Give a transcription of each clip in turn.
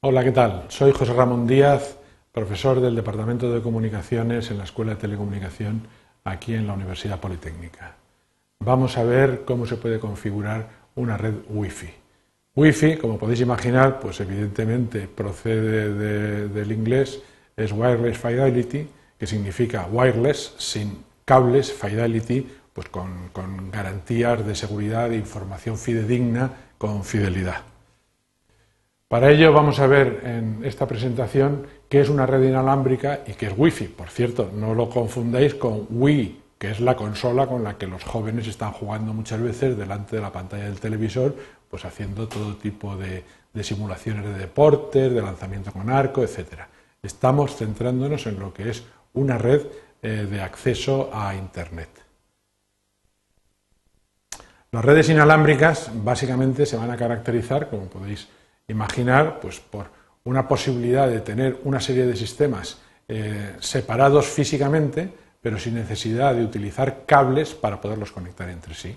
Hola, ¿qué tal? Soy José Ramón Díaz, profesor del Departamento de Comunicaciones en la Escuela de Telecomunicación aquí en la Universidad Politécnica. Vamos a ver cómo se puede configurar una red Wi-Fi. Wi-Fi, como podéis imaginar, pues evidentemente procede del inglés, es Wireless Fidelity, que significa wireless, sin cables, fidelity, pues con, con garantías de seguridad e información fidedigna con fidelidad. Para ello vamos a ver en esta presentación qué es una red inalámbrica y qué es Wi-Fi. Por cierto, no lo confundáis con Wii, que es la consola con la que los jóvenes están jugando muchas veces delante de la pantalla del televisor, pues haciendo todo tipo de, simulaciones de deportes, de lanzamiento con arco, etc. Estamos centrándonos en lo que es una red eh, de acceso a Internet. Las redes inalámbricas básicamente se van a caracterizar, como podéis imaginar pues, por una posibilidad de tener una serie de sistemas eh, separados físicamente, pero sin necesidad de utilizar cables para poderlos conectar entre sí.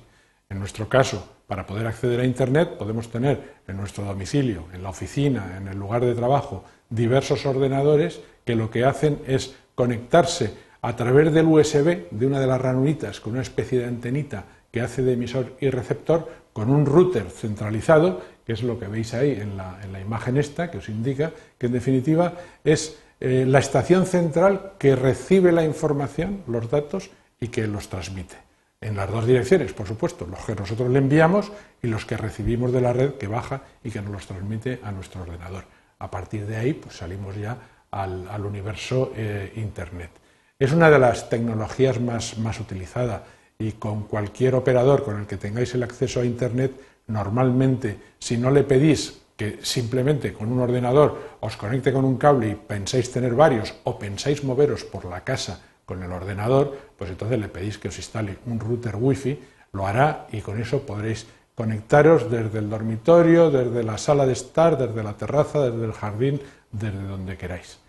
En nuestro caso, para poder acceder a Internet, podemos tener en nuestro domicilio, en la oficina, en el lugar de trabajo, diversos ordenadores que lo que hacen es conectarse a través del USB de una de las ranuritas con una especie de antenita que hace de emisor y receptor con un router centralizado, que es lo que veis ahí en la, imagen esta, que os indica que en definitiva es eh, la estación central que recibe la información, los datos, y que los transmite. En las dos direcciones, por supuesto, los que nosotros le enviamos y los que recibimos de la red que baja y que nos los transmite a nuestro ordenador. A partir de ahí, pues salimos ya al, universo eh, Internet. Es una de las tecnologías más, más utilizadas y con cualquier operador con el que tengáis el acceso a Internet, normalmente si no le pedís que simplemente con un ordenador os conecte con un cable y pensáis tener varios o pensáis moveros por la casa con el ordenador, pues entonces le pedís que os instale un router wifi, lo hará y con eso podréis conectaros desde el dormitorio, desde la sala de estar, desde la terraza, desde el jardín, desde donde queráis.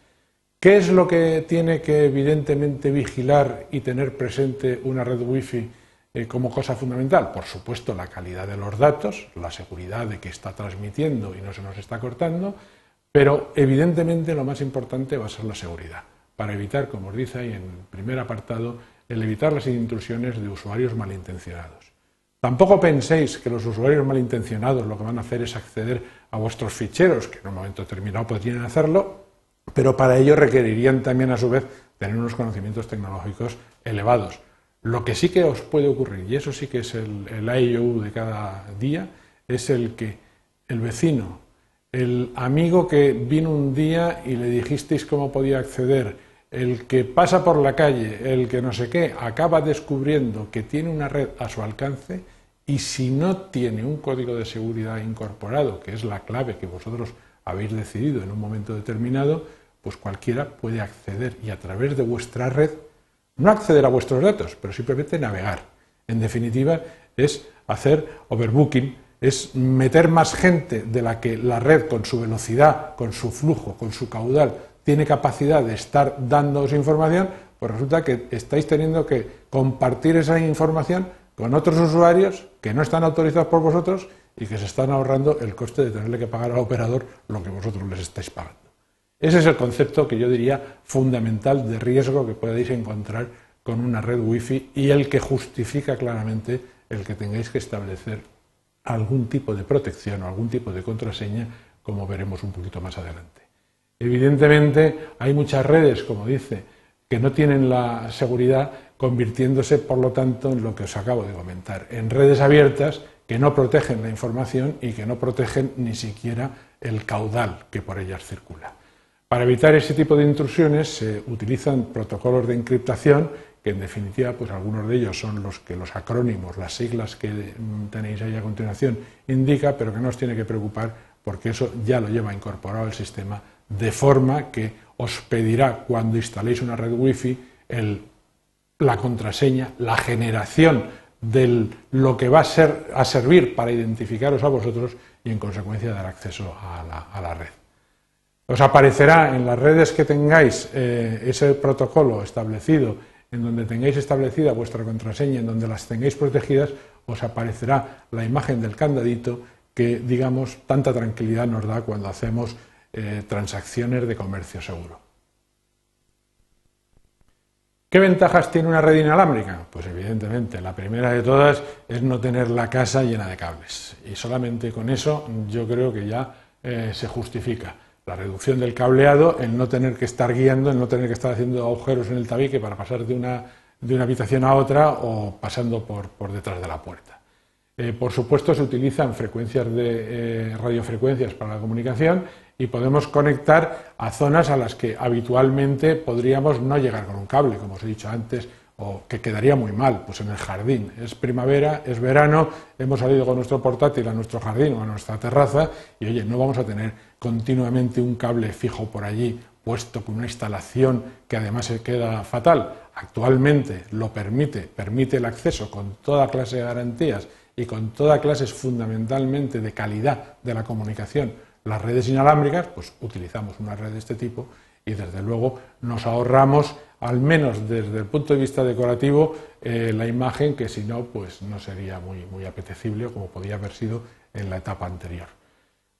¿Qué es lo que tiene que evidentemente vigilar y tener presente una red Wi-Fi eh, como cosa fundamental? Por supuesto, la calidad de los datos, la seguridad de que está transmitiendo y no se nos está cortando, pero evidentemente lo más importante va a ser la seguridad, para evitar, como os dice ahí en el primer apartado, el evitar las intrusiones de usuarios malintencionados. Tampoco penséis que los usuarios malintencionados lo que van a hacer es acceder a vuestros ficheros, que en un momento determinado podrían hacerlo, pero para ello requerirían también a su vez tener unos conocimientos tecnológicos elevados. Lo que sí que os puede ocurrir, y eso sí que es el, el de cada día, es el que el vecino, el amigo que vino un día y le dijisteis cómo podía acceder, el que pasa por la calle, el que no sé qué, acaba descubriendo que tiene una red a su alcance y si no tiene un código de seguridad incorporado, que es la clave que vosotros habéis decidido en un momento determinado, pues cualquiera puede acceder y a través de vuestra red, no acceder a vuestros datos, pero simplemente navegar. En definitiva, es hacer overbooking, es meter más gente de la que la red con su velocidad, con su flujo, con su caudal, tiene capacidad de estar dándoos información, pues resulta que estáis teniendo que compartir esa información con otros usuarios que no están autorizados por vosotros y que se están ahorrando el coste de tenerle que pagar al operador lo que vosotros les estáis pagando. Ese es el concepto que yo diría fundamental de riesgo que podéis encontrar con una red Wi-Fi y el que justifica claramente el que tengáis que establecer algún tipo de protección o algún tipo de contraseña, como veremos un poquito más adelante. Evidentemente, hay muchas redes, como dice, que no tienen la seguridad, convirtiéndose, por lo tanto, en lo que os acabo de comentar, en redes abiertas que no protegen la información y que no protegen ni siquiera el caudal que por ellas circula. Para evitar ese tipo de intrusiones se utilizan protocolos de encriptación que en definitiva pues algunos de ellos son los que los acrónimos, las siglas que tenéis ahí a continuación indica, pero que no os tiene que preocupar porque eso ya lo lleva incorporado el sistema de forma que os pedirá cuando instaléis una red wifi la contraseña, la generación de lo que va a, ser, a servir para identificaros a vosotros y en consecuencia dar acceso a la, red. Os aparecerá en las redes que tengáis eh, ese protocolo establecido, en donde tengáis establecida vuestra contraseña, en donde las tengáis protegidas, os aparecerá la imagen del candadito que, digamos, tanta tranquilidad nos da cuando hacemos eh, transacciones de comercio seguro. ¿Qué ventajas tiene una red inalámbrica? Pues evidentemente, la primera de todas es no tener la casa llena de cables. Y solamente con eso yo creo que ya eh, se justifica la reducción del cableado, el no tener que estar guiando, el no tener que estar haciendo agujeros en el tabique para pasar de una, de una habitación a otra o pasando por, por detrás de la puerta. Eh, por supuesto, se utilizan frecuencias de eh, radiofrecuencias para la comunicación y podemos conectar a zonas a las que habitualmente podríamos no llegar con un cable, como os he dicho antes, o que quedaría muy mal, pues en el jardín. Es primavera, es verano, hemos salido con nuestro portátil a nuestro jardín o a nuestra terraza y oye, no vamos a tener continuamente un cable fijo por allí puesto con una instalación que además se queda fatal. Actualmente lo permite, permite el acceso con toda clase de garantías y con toda clase fundamentalmente de calidad de la comunicación las redes inalámbricas, pues utilizamos una red de este tipo y desde luego nos ahorramos, al menos desde el punto de vista decorativo, eh, la imagen que si no, pues no sería muy, apetecible como podía haber sido en la etapa anterior.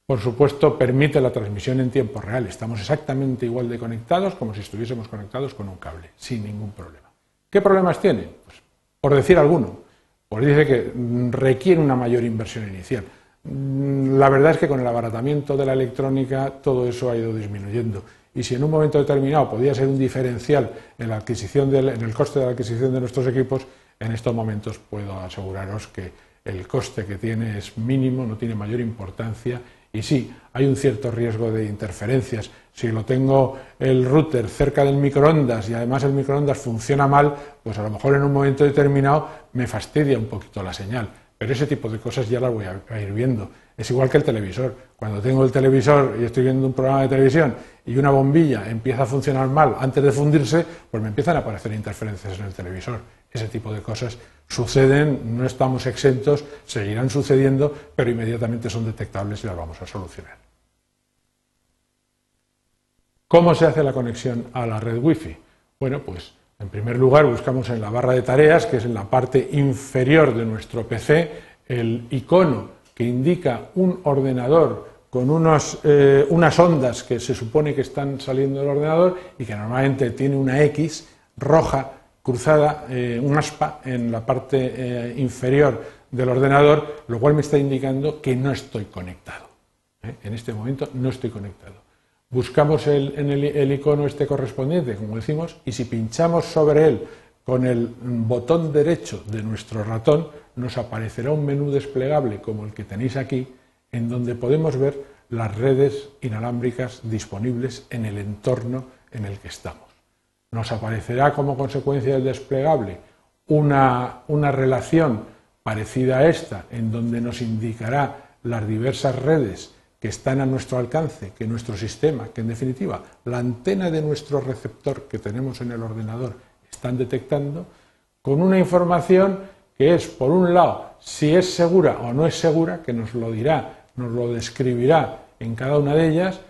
Por supuesto, permite la transmisión en tiempo real. Estamos exactamente igual de conectados como si estuviésemos conectados con un cable, sin ningún problema. ¿Qué problemas tiene? Pues, por decir alguno, pues dice que requiere una mayor inversión inicial. Mm, la verdad es que con el abaratamiento de la electrónica todo eso ha ido disminuyendo. Y si en un momento determinado podía ser un diferencial en, la adquisición en el coste de la adquisición de nuestros equipos, en estos momentos puedo aseguraros que el coste que tiene es mínimo, no tiene mayor importancia y sí, hay un cierto riesgo de interferencias. Si lo tengo el router cerca del microondas y además el microondas funciona mal, pues a lo mejor en un momento determinado me fastidia un poquito la señal. Pero ese tipo de cosas ya las voy a, ir viendo. Es igual que el televisor. Cuando tengo el televisor y estoy viendo un programa de televisión y una bombilla empieza a funcionar mal antes de fundirse, pues me empiezan a aparecer interferencias en el televisor. Ese tipo de cosas suceden, no estamos exentos, seguirán sucediendo, pero inmediatamente son detectables y las vamos a solucionar. ¿Cómo se hace la conexión a la red Wi-Fi? Bueno, pues en primer lugar buscamos en la barra de tareas, que es en la parte inferior de nuestro PC, el icono que indica un ordenador con eh, unas ondas que se supone que están saliendo del ordenador y que normalmente tiene una X roja cruzada, eh, un aspa en la parte eh, inferior del ordenador, lo cual me está indicando que no estoy conectado. En este momento no estoy conectado buscamos el, en el, icono este correspondiente, como decimos, y si pinchamos sobre él con el botón derecho de nuestro ratón, nos aparecerá un menú desplegable como el que tenéis aquí, en donde podemos ver las redes inalámbricas disponibles en el entorno en el que estamos. Nos aparecerá como consecuencia del desplegable una, una relación parecida a esta, en donde nos indicará las diversas redes que están a nuestro alcance, que nuestro sistema, que en definitiva la antena de nuestro receptor que tenemos en el ordenador están detectando, con una información que es, por un lado, si es segura o no es segura, que nos lo dirá, nos lo describirá en cada una de ellas,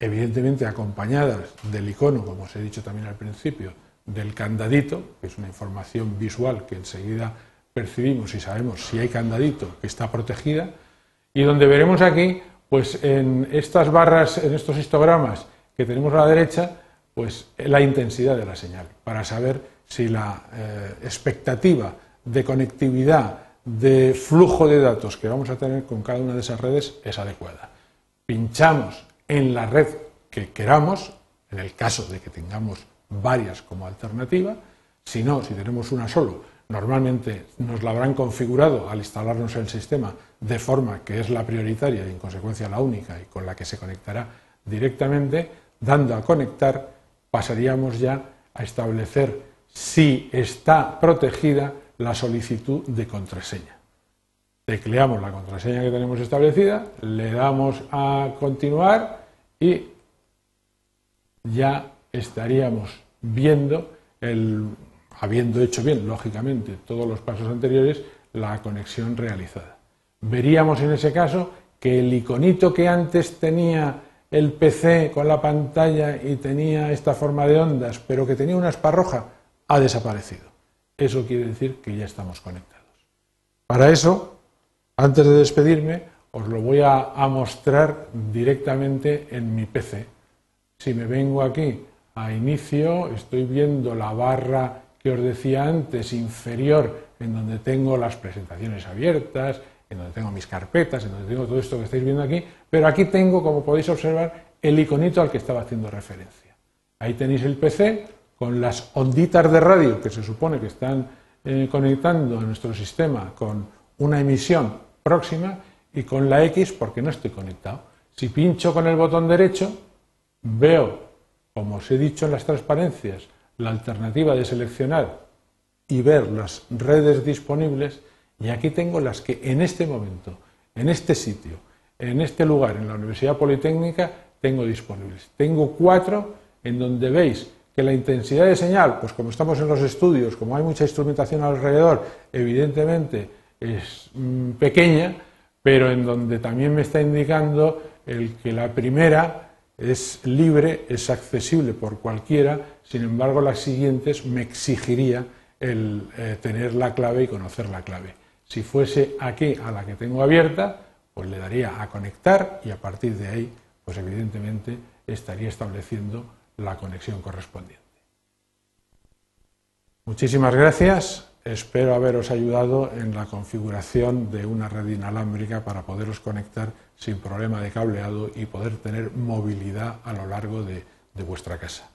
evidentemente acompañadas del icono, como os he dicho también al principio, del candadito, que es una información visual que enseguida percibimos y sabemos si hay candadito que está protegida, y donde veremos aquí pues en estas barras, en estos histogramas que tenemos a la derecha, pues la intensidad de la señal, para saber si la eh, expectativa de conectividad, de flujo de datos que vamos a tener con cada una de esas redes es adecuada. Pinchamos en la red que queramos, en el caso de que tengamos varias como alternativa, si no, si tenemos una solo, Normalmente nos la habrán configurado al instalarnos el sistema de forma que es la prioritaria y en consecuencia la única y con la que se conectará directamente. Dando a conectar pasaríamos ya a establecer si está protegida la solicitud de contraseña. Tecleamos la contraseña que tenemos establecida, le damos a continuar y ya estaríamos viendo el habiendo hecho bien, lógicamente, todos los pasos anteriores, la conexión realizada. Veríamos en ese caso que el iconito que antes tenía el PC con la pantalla y tenía esta forma de ondas, pero que tenía una esparroja, ha desaparecido. Eso quiere decir que ya estamos conectados. Para eso, antes de despedirme, os lo voy a, mostrar directamente en mi PC. Si me vengo aquí a inicio, estoy viendo la barra que os decía antes, inferior, en donde tengo las presentaciones abiertas, en donde tengo mis carpetas, en donde tengo todo esto que estáis viendo aquí, pero aquí tengo, como podéis observar, el iconito al que estaba haciendo referencia. Ahí tenéis el PC con las onditas de radio que se supone que están eh, conectando a nuestro sistema con una emisión próxima y con la X porque no estoy conectado. Si pincho con el botón derecho, veo, como os he dicho en las transparencias, la alternativa de seleccionar y ver las redes disponibles y aquí tengo las que en este momento, en este sitio, en este lugar, en la Universidad Politécnica, tengo disponibles. Tengo cuatro en donde veis que la intensidad de señal, pues como estamos en los estudios, como hay mucha instrumentación alrededor, evidentemente es mm, pequeña, pero en donde también me está indicando el que la primera es libre, es accesible por cualquiera, sin embargo las siguientes me exigiría el eh, tener la clave y conocer la clave. Si fuese aquí a la que tengo abierta, pues le daría a conectar y a partir de ahí, pues evidentemente estaría estableciendo la conexión correspondiente. Muchísimas gracias. Espero haberos ayudado en la configuración de una red inalámbrica para poderos conectar sin problema de cableado y poder tener movilidad a lo largo de, de vuestra casa.